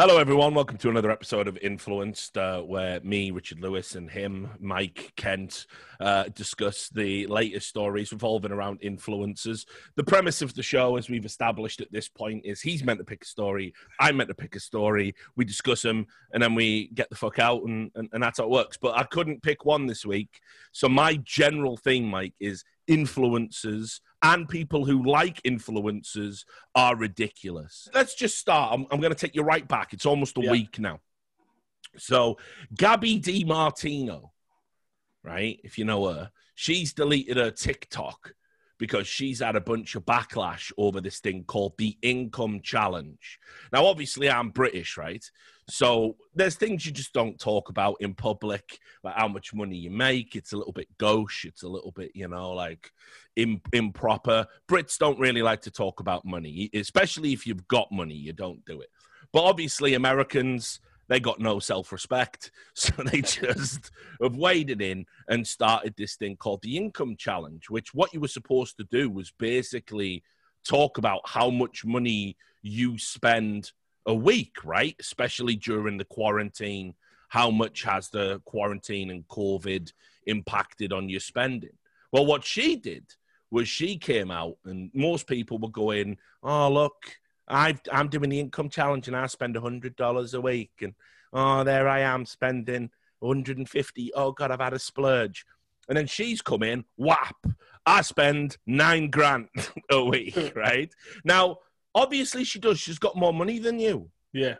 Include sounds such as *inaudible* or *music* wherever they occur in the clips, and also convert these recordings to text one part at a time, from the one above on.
Hello, everyone. Welcome to another episode of Influenced, uh, where me, Richard Lewis, and him, Mike Kent, uh, discuss the latest stories revolving around influencers. The premise of the show, as we've established at this point, is he's meant to pick a story, I'm meant to pick a story, we discuss them, and then we get the fuck out, and, and, and that's how it works. But I couldn't pick one this week. So, my general thing, Mike, is influencers and people who like influencers are ridiculous. Let's just start. I'm, I'm going to take you right back. It's almost a Yeah. week now. So, Gabi DeMartino, right? If you know her, she's deleted her TikTok because she's had a bunch of backlash over this thing called the income challenge. Now, obviously, I'm British, right? So there's things you just don't talk about in public, like how much money you make. It's a little bit gauche. It's a little bit, you know, like im- improper. Brits don't really like to talk about money, especially if you've got money. You don't do it. But obviously, Americans they got no self-respect, *laughs* so they just have waded in and started this thing called the income challenge. Which what you were supposed to do was basically talk about how much money you spend a week, right? Especially during the quarantine. How much has the quarantine and COVID impacted on your spending? Well, what she did was she came out, and most people were going, "Oh, look, I've, I'm doing the income challenge, and I spend hundred dollars a week, and oh, there I am spending 150. Oh God, I've had a splurge." And then she's come in, whap! I spend nine grand *laughs* a week, *laughs* right? Now, obviously, she does. She's got more money than you Yeah.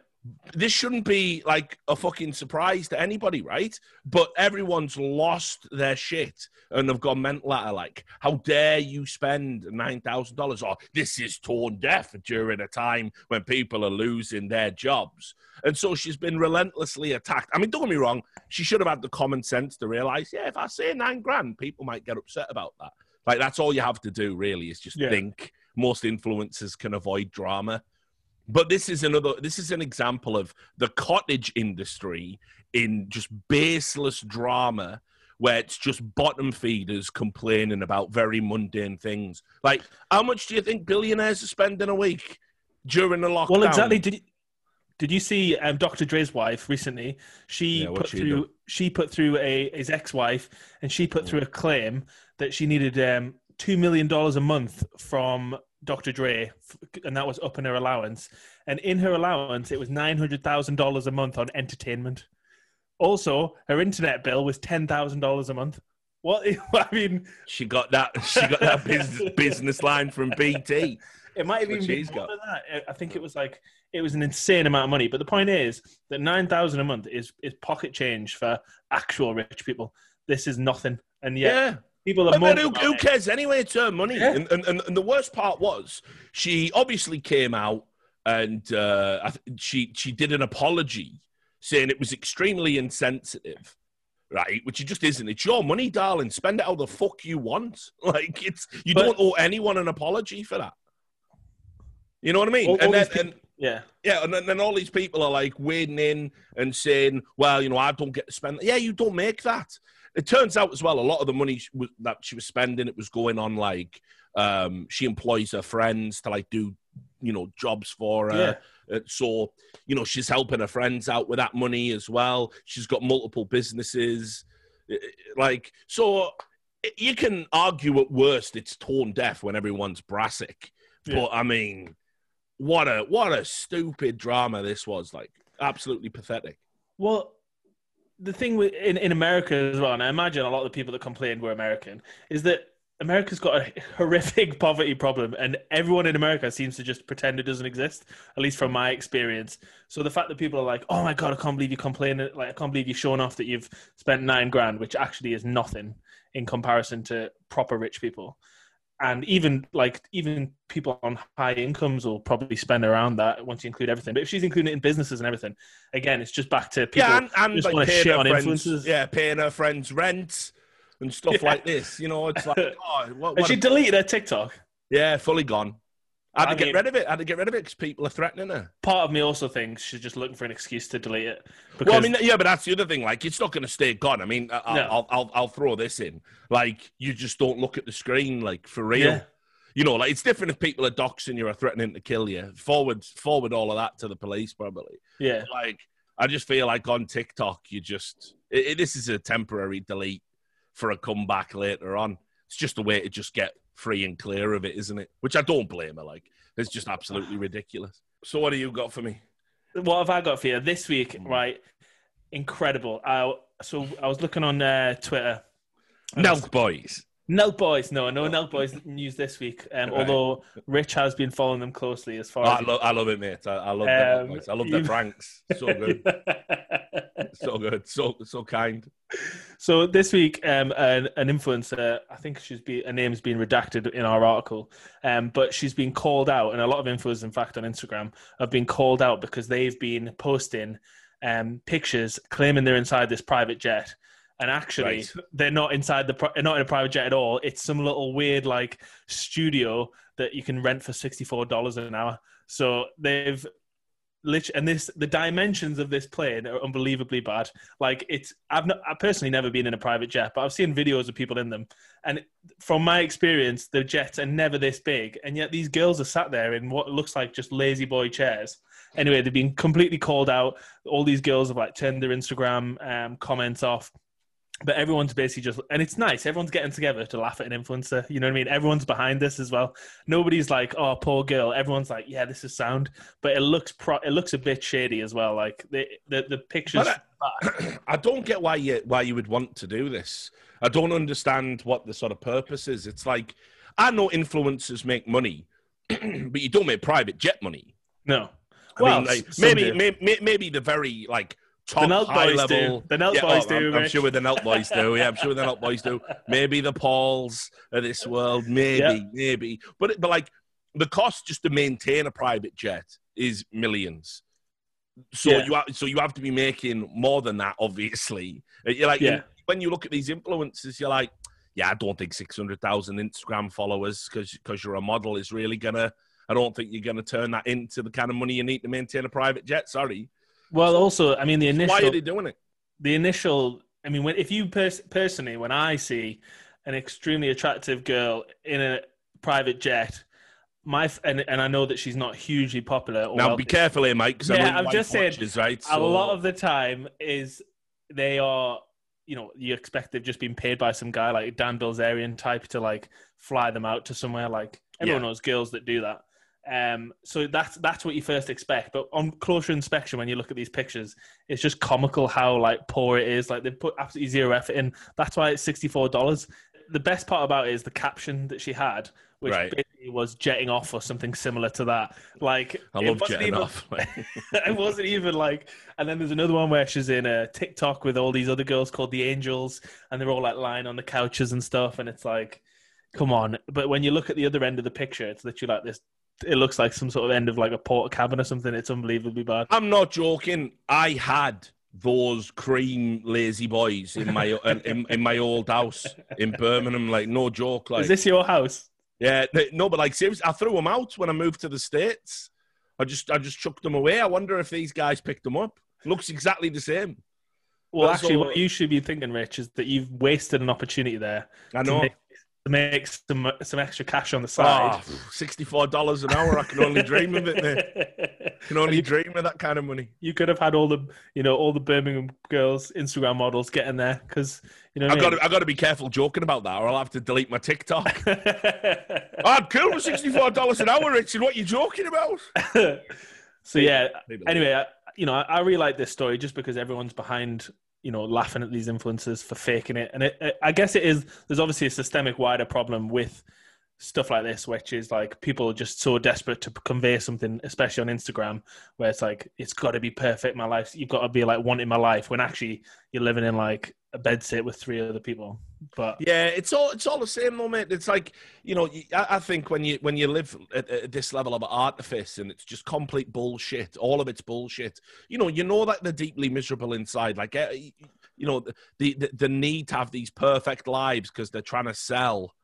This shouldn't be like a fucking surprise to anybody, right? But everyone's lost their shit and have gone mental at her. Like, how dare you spend nine thousand dollars? Or this is torn deaf during a time when people are losing their jobs. And so she's been relentlessly attacked. I mean, don't get me wrong, she should have had the common sense to realize, yeah, if I say nine grand, people might get upset about that. Like, that's all you have to do, really, is just Yeah. think. Most influencers can avoid drama. But this is another. This is an example of the cottage industry in just baseless drama, where it's just bottom feeders complaining about very mundane things. Like, how much do you think billionaires are spending a week during the lockdown? Well, exactly. Did you, did you see um, Dr. Dre's wife recently? She Yeah, put she through. do? She put through a his ex-wife, and she put through a claim that she needed um, two million dollars a month from Dr. Dre, and that was up in her allowance. And in her allowance, it was nine hundred thousand dollars a month on entertainment. Also, her internet bill was ten thousand dollars a month. What I *laughs* mean, She got that. She got that business *laughs* business line from BT. It might have even been more got. than that. I- I think it was like it was an insane amount of money. But the point is that nine thousand a month is is pocket change for actual rich people. This is nothing, and yet yeah. People are But, but who, who cares anyway? It's her money. Yeah. And, and, and, and the worst part was she obviously came out and uh, she she did an apology saying it was extremely insensitive. Right, which it just isn't. It's your money, darling. Spend it how the fuck you want. *laughs* Like it's you But- don't owe anyone an apology for that. You know what I mean? All- all and then, these peop- and, yeah, yeah, and then, then all these people are like wading in and saying, "Well, you know, I don't get to spend." Yeah, you don't make that. It turns out as well, a lot of the money was, that she was spending, it was going on like um, she employs her friends to like do, you know, jobs for her. Uh, so, you know, she's helping her friends out with that money as well. She's got multiple businesses. Like, so you can argue at worst it's torn deaf when everyone's brassic. Yeah. But I mean, what a what a stupid drama this was. Like, absolutely pathetic. Well, the thing with in, in America as well, and I imagine a lot of the people that complained were American, is that America's got a *laughs* horrific poverty problem, and everyone in America seems to just pretend it doesn't exist. At least from my experience. So the fact that people are like, "Oh my god, I can't believe you complain," like I can't believe you're showing off that you've spent nine grand, which actually is nothing in comparison to proper rich people. And even like even people on high incomes will probably spend around that once you include everything. But if she's including it in businesses and everything, again, it's just back to people yeah, and, and just like wanna paying shit her on friends, influencers. yeah, paying her friends rent and stuff *laughs* Yeah. like this. You know, it's like, oh, what, And she a- deleted her TikTok. yeah, fully gone. I had to I get mean- rid of it. I had to get rid of it because people are threatening her. Part of me also thinks she's just looking for an excuse to delete it. Well, I mean, yeah, but that's the other thing. Like, it's not going to stay gone. I mean, I'll, No. I'll, I'll, I'll throw this in. Like, you just don't look at the screen, like, for real. Yeah. You know, like it's different if people are doxing you or threatening to kill you. Forward, forward all of that to the police, probably. Yeah. Like, I just feel like on TikTok, you just it, it- this is a temporary delete for a comeback later on. It's just a way to just get free and clear of it, isn't it? Which I don't blame her. Like, it's just absolutely ridiculous. So, what do you got for me? What have I got for you this week? Mm. Right, incredible. I, so I was looking on uh, Twitter. Nelk boys. Nelk Boys, no, no Nelk Boys news this week. Um, Right. Although Rich has been following them closely as far Oh, I, lo- I love it, mate. I, I love the Um, boys. I love the pranks. So good, *laughs* *laughs* so good, so so kind. So this week, um, an, an influencer, I think she's be her name's been redacted in our article, um, but she's been called out, and a lot of influencers, in fact, on Instagram, have been called out because they've been posting um, pictures claiming they're inside this private jet, and actually Right. they're not inside the pri- not in a private jet at all. It's some little weird like studio that you can rent for sixty four dollars an hour. So they've lit and this the dimensions of this plane are unbelievably bad. Like it's I've not I've personally never been in a private jet, but I've seen videos of people in them, and from my experience, the jets are never this big, and yet these girls are sat there in what looks like just lazy boy chairs. Anyway, they've been completely called out. All these girls have like turned their Instagram um, comments off. But everyone's basically just, and it's nice. Everyone's getting together to laugh at an influencer. You know what I mean? Everyone's behind this as well. Nobody's like, "Oh, poor girl." Everyone's like, "Yeah, this is sound." But it looks, pro- it looks a bit shady as well. Like the the, the pictures. But I *clears throat* don't get why you why you would want to do this. I don't understand what the sort of purpose is. It's like I know influencers make money, *clears throat* but you don't make private jet money. no. I Well, mean, like, maybe, maybe maybe the very like top Nelk high boys level. do. The Nelk Yeah, boys oh, do, I'm, I'm sure the Nelk boys do. Yeah, I'm sure the Nelk boys do. Maybe the Pauls of this world. Maybe, Yeah. maybe. But but like the cost just to maintain a private jet is millions. So Yeah. you have, so you have to be making more than that, obviously. Uh, You're like Yeah. when you look at these influencers, you're like, yeah, I don't think six hundred thousand Instagram followers because because you're a model is really gonna. I don't think you're gonna turn that into the kind of money you need to maintain a private jet. Sorry. Well, also, I mean, the initial. Why are they doing it? the initial i mean when if you pers- personally when i see an extremely attractive girl in a private jet my f- and, and i know that she's not hugely popular or Now wealthy, be careful here, Mike. I Yeah, I'm just saying, watches, right? a lot of the time is they are you know you expect they've just been paid by some guy like dan bilzerian type to like fly them out to somewhere like everyone Yeah. knows girls that do that um, so that's that's what you first expect. But on closer inspection, when you look at these pictures, it's just comical how like poor it is. Like they put absolutely zero effort in. That's why it's sixty four dollars. The best part about it is the caption that she had, which Right. basically was jetting off or something similar to that. Like I love jetting even- off. *laughs* *laughs* it wasn't even like and then there's another one where she's in a TikTok with all these other girls called the Angels and they're all like lying on the couches and stuff and it's like come on but when you look at the other end of the picture it's literally like this it looks like some sort of end of like a Portakabin or something it's unbelievably bad I'm not joking. I had those cream lazy boys in my *laughs* in, in my old house in Birmingham. Like no joke. Like is this your house yeah, th- no, but like seriously, I threw them out when I moved to the states. I just I just chucked them away. I wonder if these guys picked them up. Looks exactly the same. well That's actually all- what you should be thinking Rich is that you've wasted an opportunity there I know. to make some some extra cash on the side Ah, Sixty-four dollars an hour. I can only dream of it. Mate. *laughs* Can only dream of that kind of money. you could have had all the you know all the Birmingham girls Instagram models getting there because you know I got to I got to be careful joking about that, or I'll have to delete my TikTok. I? *laughs* I'd kill for sixty-four dollars an hour, Richard. What are you joking about? *laughs* so yeah. Maybe Anyway, I, you know, I, I really like this story just because everyone's behind you know laughing at these influencers for faking it, and it, it, I guess it is. There's obviously a systemic wider problem with stuff like this, which is like people are just so desperate to convey something, especially on Instagram, where it's like it's got to be perfect. My life, you've got to be like wanting my life, when actually you're living in like a bed sit with three other people. But Yeah, it's all it's all the same though, mate. It's like you know, I think when you when you live at, at this level of artifice and it's just complete bullshit, all of it's bullshit. You know, you know that they're deeply miserable inside. Like, eh, you know, the the, the need to have these perfect lives because they're trying to sell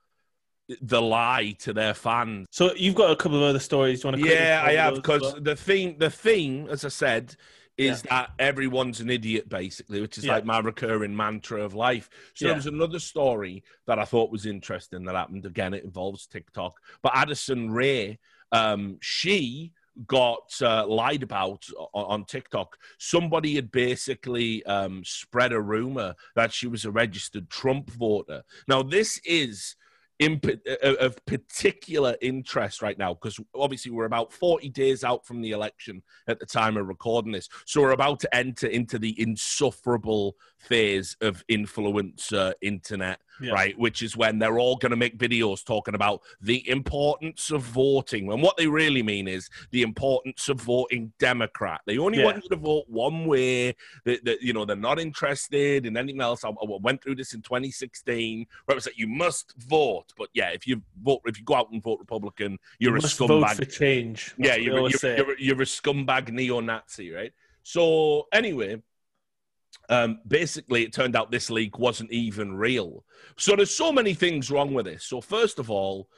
the lie to their fans. So you've got a couple of other stories. Do you want to? Yeah, I have because well? the theme, the theme, as I said, is that everyone's an idiot, basically, which is Yeah. like my recurring mantra of life. So Yeah. there was another story that I thought was interesting that happened. Again, it involves TikTok, but Addison Rae, um, she got uh, lied about on, on TikTok. Somebody had basically um, spread a rumor that she was a registered Trump voter. Now, this is in uh, of particular interest right now because obviously we're about 40 days out from the election at the time of recording this. So we're about to enter into the insufferable phase of influencer internet Yeah. right which is when they're all going to make videos talking about the importance of voting and what they really mean is the importance of voting democrat they only Yeah. want you to vote one way that, that you know they're not interested in anything else I, I went through this in 2016 where it was like you must vote but yeah if you vote if you go out and vote republican you're You a scumbag for change. That's yeah, you're, you're, you're, you're a scumbag neo-Nazi, right? So anyway, um, basically, it turned out this leak wasn't even real. So there's so many things wrong with this. So first of all,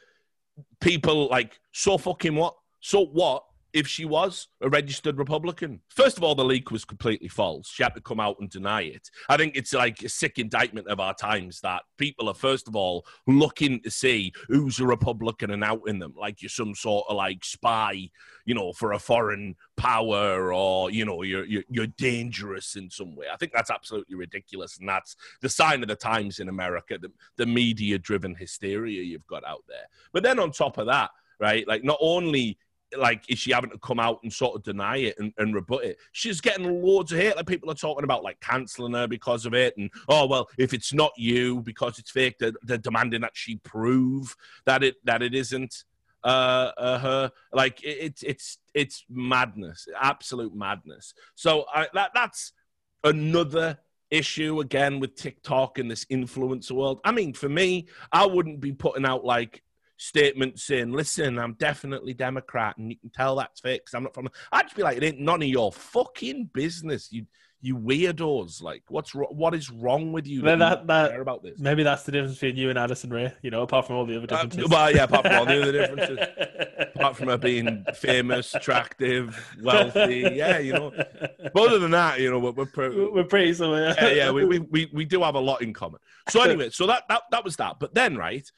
people like so fucking what? So what? If she was a registered Republican, first of all, the leak was completely false. She had to come out and deny it. I think it's like a sick indictment of our times that people are, first of all, looking to see who's a Republican and out in them, like you're some sort of like spy, you know, for a foreign power, or you know, you're you're, you're dangerous in some way. I think that's absolutely ridiculous, and that's the sign of the times in America, the, the media-driven hysteria you've got out there. But then on top of that, right, like not only like is she having to come out and sort of deny it and, and rebut it? She's getting loads of hate like people are talking about like canceling her because of it and oh well if it's not you because it's fake they're, they're demanding that she prove that it that it isn't uh, uh her. Like it, it's it's it's madness absolute madness. So I, that that's another issue again with tiktok and this influencer world. I mean for me i wouldn't be putting out like statements saying, "Listen, I'm definitely Democrat, and you can tell that's fake 'cause I'm not from." I'd just be like, "It ain't none of your fucking business, you you weirdos. Like, what's what is wrong with you? That- that- care about this?" Maybe that's the difference between you and Addison Rae. You know, apart from all the other Uh, differences. well, yeah, apart from all the other differences, *laughs* apart from her being famous, attractive, wealthy, *laughs* yeah, you know. But other than that, you know, we're, we're pro- We're pretty similar. yeah, yeah, we, we, we, we do have a lot in common. So *laughs* anyway, so that, that that was that. But then, right,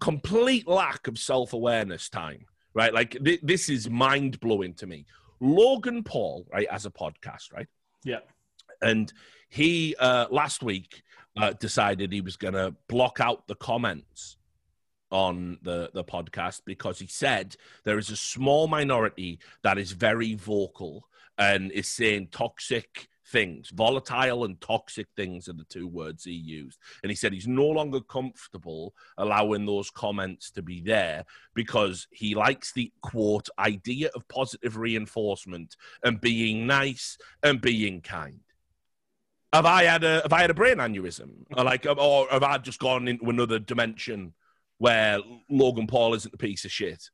complete lack of self awareness time, right? Like th- this is mind blowing to me. Logan Paul, right, as a podcast, right, yeah. and he uh, last week uh, decided he was going to block out the comments on the the podcast because he said there is a small minority that is very vocal and is saying toxic things volatile and toxic things are the two words he used. And he said he's no longer comfortable allowing those comments to be there because he likes the quote idea of positive reinforcement and being nice and being kind. Have I had a have I had a brain aneurysm, or like, or have I just gone into another dimension where Logan Paul isn't a piece of shit?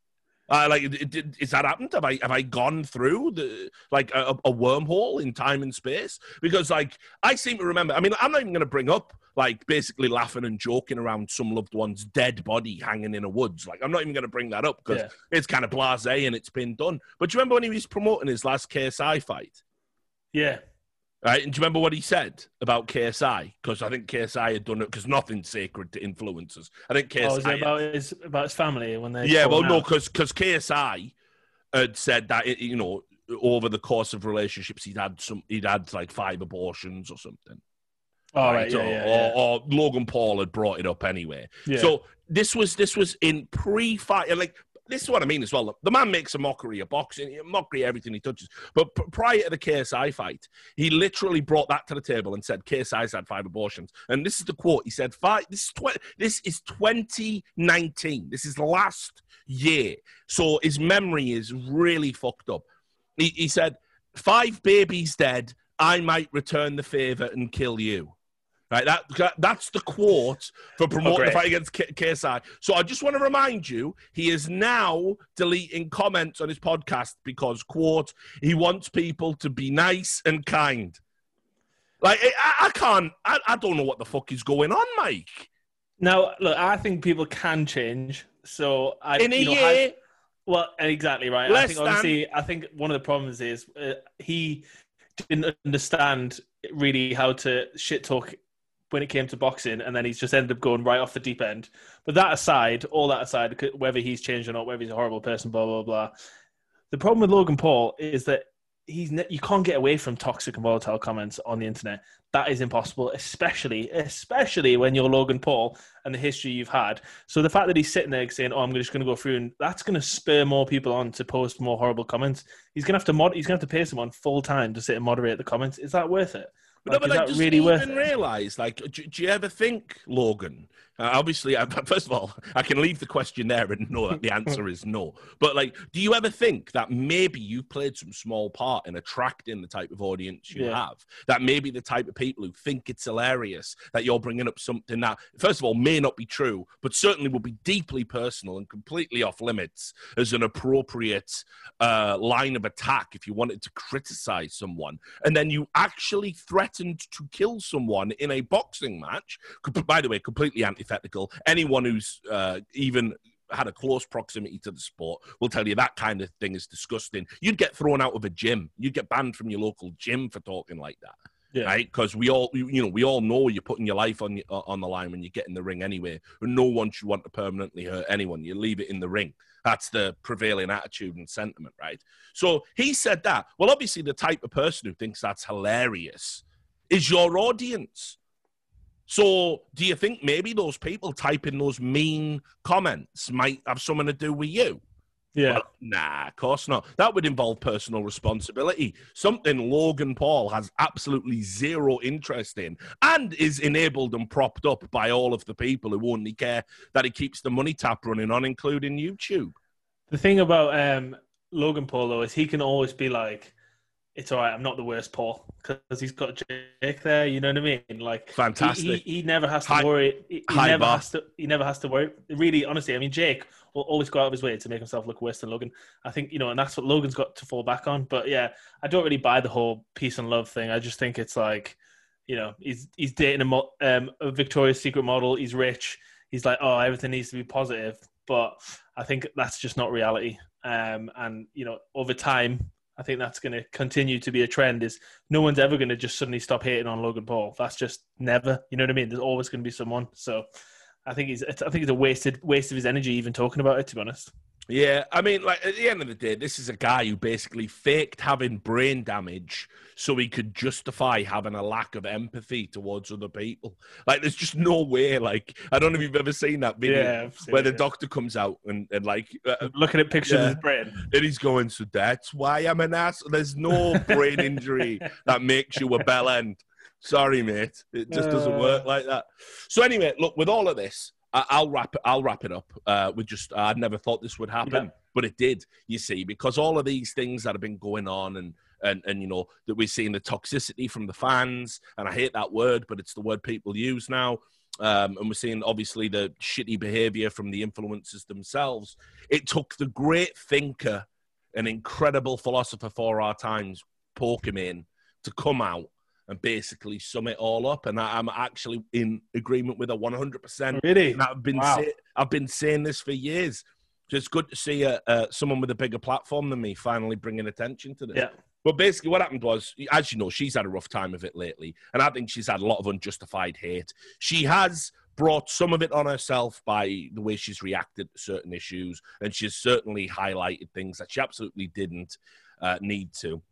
Uh, like, it, it, is that happened? Have I have I gone through the like a, a wormhole in time and space? Because like I seem to remember. I mean, I'm not even going to bring up like basically laughing and joking around some loved one's dead body hanging in a woods. Like, I'm not even going to bring that up because Yeah. it's kind of blasé and it's been done. But do you remember when he was promoting his last KSI fight? Yeah. Right, and do you remember what he said about KSI? Because I think KSI had done it because nothing's sacred to influencers. I think KSI. Oh, is it about his about his family when they? yeah, well, fallen no, because because KSI had said that it, you know over the course of relationships he'd had some he'd had like five abortions or something. Oh, right, or, yeah, yeah, yeah. Or, or Logan Paul had brought it up anyway. Yeah. So this was this was in pre-fight. Like this is what I mean as well. The man makes a mockery of boxing, mockery of everything he touches. But p- prior to the KSI fight, he literally brought that to the table and said KSI's had five abortions. And this is the quote. He said, "Five. This is tw- this is 2019. This is last year. So his memory is really fucked up. He, he said, five babies dead. I might return the favor and kill you." Right, that, that that's the quote for promoting the fight against K- KSI. So I just want to remind you, he is now deleting comments on his podcast because quote he wants people to be nice and kind. Like I, I can't, I, I don't know what the fuck is going on, Mike. Now, look, I think people can change. So I, In a you know, year, has- well, exactly right. I Less think than- obviously, I think one of the problems is uh, he didn't understand really how to shit talk when it came to boxing, and then he's just ended up going right off the deep end. But that aside, all that aside, whether he's changed or not, whether he's a horrible person, blah blah blah. The problem with Logan Paul is that he's you can't get away from toxic and volatile comments on the internet. That is impossible, especially especially when you're Logan Paul and the history you've had. So the fact that he's sitting there saying, "Oh, I'm just going to go through," and that's going to spur more people on to post more horrible comments. He's going to have to mod. He's going to have to pay someone full time to sit and moderate the comments. Is that worth it? But, Like, no, but like, does really he worth even realize? Like, do, do you ever think, Logan? Uh, obviously, I, *laughs* first of all, I can leave the question there and know that the *laughs* answer is no. But like, do you ever think that maybe you played some small part in attracting the type of audience you Yeah. have? That maybe the type of people who think it's hilarious that you're bringing up something that, first of all, may not be true, but certainly will be deeply personal and completely off limits as an appropriate uh, line of attack if you wanted to criticize someone and then you actually threatened to kill someone in a boxing match. By the way, completely antithetical. Anyone who's uh, even had a close proximity to the sport will tell you that kind of thing is disgusting. You'd get thrown out of a gym. You'd get banned from your local gym for talking like that. Yeah. Right, because we all, you you know, we all know you're putting your life on on the line when you get in the ring anyway, and no one should want to permanently hurt anyone. You leave it in the ring. That's the prevailing attitude and sentiment, right? So he said that. Well, obviously, the type of person who thinks that's hilarious is your audience. So, do you think maybe those people typing those mean comments might have something to do with you? Yeah. Well, nah, of course not. That would involve personal responsibility. Something Logan Paul has absolutely zero interest in and is enabled and propped up by all of the people who only care that he keeps the money tap running on, including YouTube. The thing about um, Logan Paul though is he can always be like, "It's all right, I'm not the worst Paul," because he's got Jake there. You know what I mean? Like, Fantastic. He, he, never has to High- worry. He, he never bar. has to. He never has to worry. Really, honestly, I mean, Jake will always go out of his way to make himself look worse than Logan. I think you know, and that's what Logan's got to fall back on. But yeah, I don't really buy the whole peace and love thing. I just think it's like, you know, he's he's dating a, mo- um, a Victoria's Secret model. He's rich. He's like, oh, everything needs to be positive. But I think that's just not reality. Um, and you know, over time, I think that's going to continue to be a trend. Is no one's ever going to just suddenly stop hating on Logan Paul. That's just never. You know what I mean? There's always going to be someone. So I think he's. I think it's a wasted waste of his energy even talking about it. To be honest. Yeah, I mean, like at the end of the day, this is a guy who basically faked having brain damage so he could justify having a lack of empathy towards other people. Like, there's just no way. Like, I don't know if you've ever seen that video Yeah, seen where it, the yeah. doctor comes out and, and like, uh, Looking at pictures Yeah. of his brain. and he's going, "So that's why I'm an ass." There's no brain *laughs* injury that makes you a bell end. Sorry, mate. It just doesn't Uh. work like that. So anyway, look, with all of this, I- I'll wrap it. I'll wrap it up. Uh, with just, I'd never thought this would happen, Yeah. but it did. You see, because all of these things that have been going on, and and and you know that we're seeing the toxicity from the fans, and I hate that word, but it's the word people use now. Um, and we're seeing obviously the shitty behavior from the influencers themselves. It took the great thinker, an incredible philosopher for our times, Pokimane, to come out and basically sum it all up. And I, I'm actually in agreement with her 100%. Really? And I've been Wow. say, I've been saying this for years. So it's good to see uh, uh, someone with a bigger platform than me finally bringing attention to this. Yeah. But basically, what happened was, as you know, she's had a rough time of it lately, and I think she's had a lot of unjustified hate. She has brought some of it on herself by the way she's reacted to certain issues, and she's certainly highlighted things that she absolutely didn't uh, need to.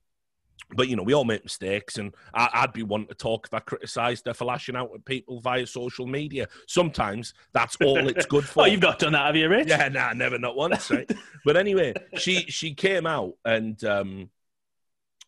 But you know, we all make mistakes, and I, I'd be one to talk if I criticised her for lashing out at people via social media. Sometimes that's all it's good *laughs* for. Oh, you've not done that, have you, Rich? Yeah, nah, never, not once, right? *laughs* but anyway, she she came out and um,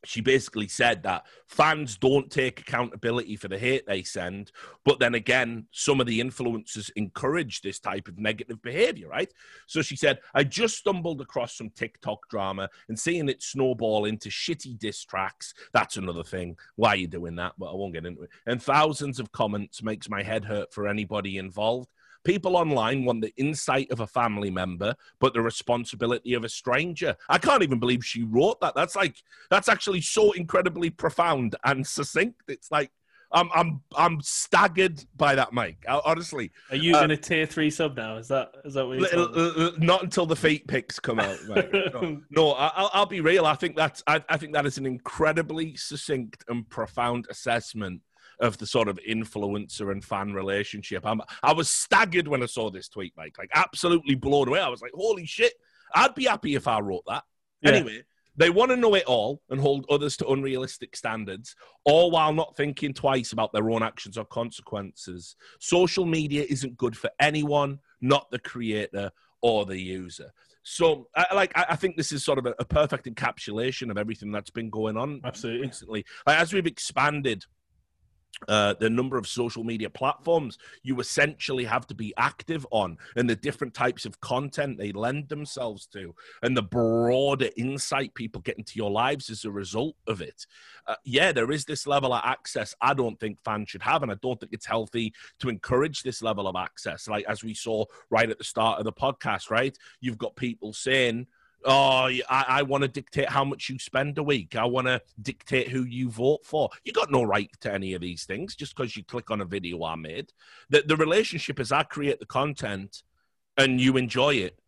she basically said that fans don't take accountability for the hate they send, but then again, some of the influencers encourage this type of negative behavior, right? So she said, I just stumbled across some TikTok drama and seeing it snowball into shitty diss tracks. That's another thing. Why are you doing that? But I won't get into it. And thousands of comments makes my head hurt for anybody involved. People online want the insight of a family member, but the responsibility of a stranger. I can't even believe she wrote that. That's like, that's actually so incredibly profound and succinct. It's like, I'm I'm I'm staggered by that, Mike. I, honestly, Are you Uh, going to tier three sub now? Is that is that what you're L- l- l- not until the feet picks come out. *laughs* No, no I, I'll, I'll be real. I think that's I, I think that is an incredibly succinct and profound assessment of the sort of influencer and fan relationship. I'm, I was staggered when I saw this tweet, Mike. Like absolutely blown away. I was like, "Holy shit!" I'd be happy if I wrote that. Yeah. Anyway, they want to know it all and hold others to unrealistic standards, all while not thinking twice about their own actions or consequences. Social media isn't good for anyone, not the creator or the user. So, I, like, I, I think this is sort of a, a perfect encapsulation of everything that's been going on Absolutely. recently. Like, as we've expanded uh, the number of social media platforms you essentially have to be active on and the different types of content they lend themselves to and the broader insight people get into your lives as a result of it. Uh, yeah, there is this level of access I don't think fans should have, and I don't think it's healthy to encourage this level of access. Like, as we saw right at the start of the podcast, right? You've got people saying, Oh, I, I want to dictate how much you spend a week. I want to dictate who you vote for. You got no right to any of these things just because you click on a video I made. The, the relationship is I create the content and you enjoy it.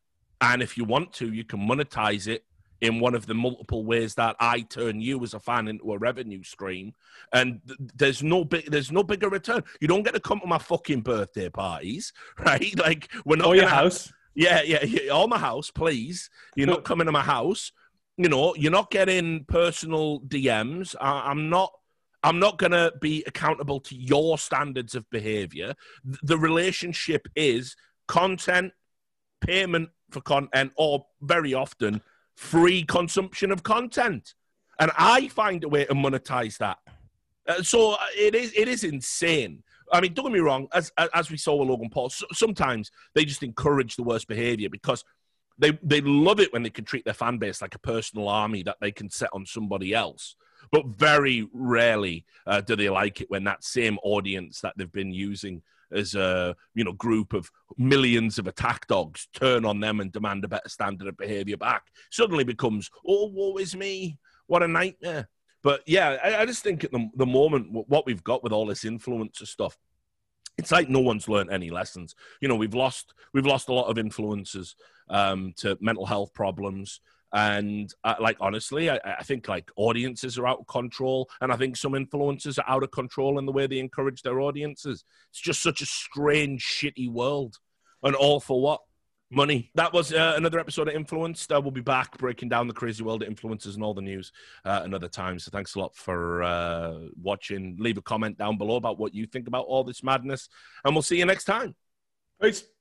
And if you want to, you can monetize it in one of the multiple ways that I turn you as a fan into a revenue stream. And th- there's no big, there's no bigger return. You don't get to come to my fucking birthday parties, *laughs* right? Like we're not Or your gonna have- house. Yeah, yeah, yeah. Or my house, please. You're not coming to my house. You know, you're not getting personal DMs. I, I'm not. I'm not going to be accountable to your standards of behavior. The relationship is content, payment for content, or very often free consumption of content. And I find a way to monetize that. Uh, so uh, it is it is insane. I mean, don't get me wrong. As as we saw with Logan Paul, so, sometimes they just encourage the worst behavior because they they love it when they can treat their fan base like a personal army that they can set on somebody else. But very rarely uh, do they like it when that same audience that they've been using as a you know group of millions of attack dogs turn on them and demand a better standard of behavior back. Suddenly becomes oh woe is me, what a nightmare. But yeah, I, I just think at the, the moment what we've got with all this influencer stuff, it's like no one's learned any lessons. You know, we've lost we've lost a lot of influencers um, to mental health problems, and uh, like honestly, I, I think like audiences are out of control, and I think some influencers are out of control in the way they encourage their audiences. It's just such a strange, shitty world, and all for what? Money. That was uh, another episode of Influenced. Uh, we'll be back breaking down the crazy world of influencers and all the news uh, another time. So thanks a lot for uh, watching. Leave a comment down below about what you think about all this madness, and we'll see you next time. Peace.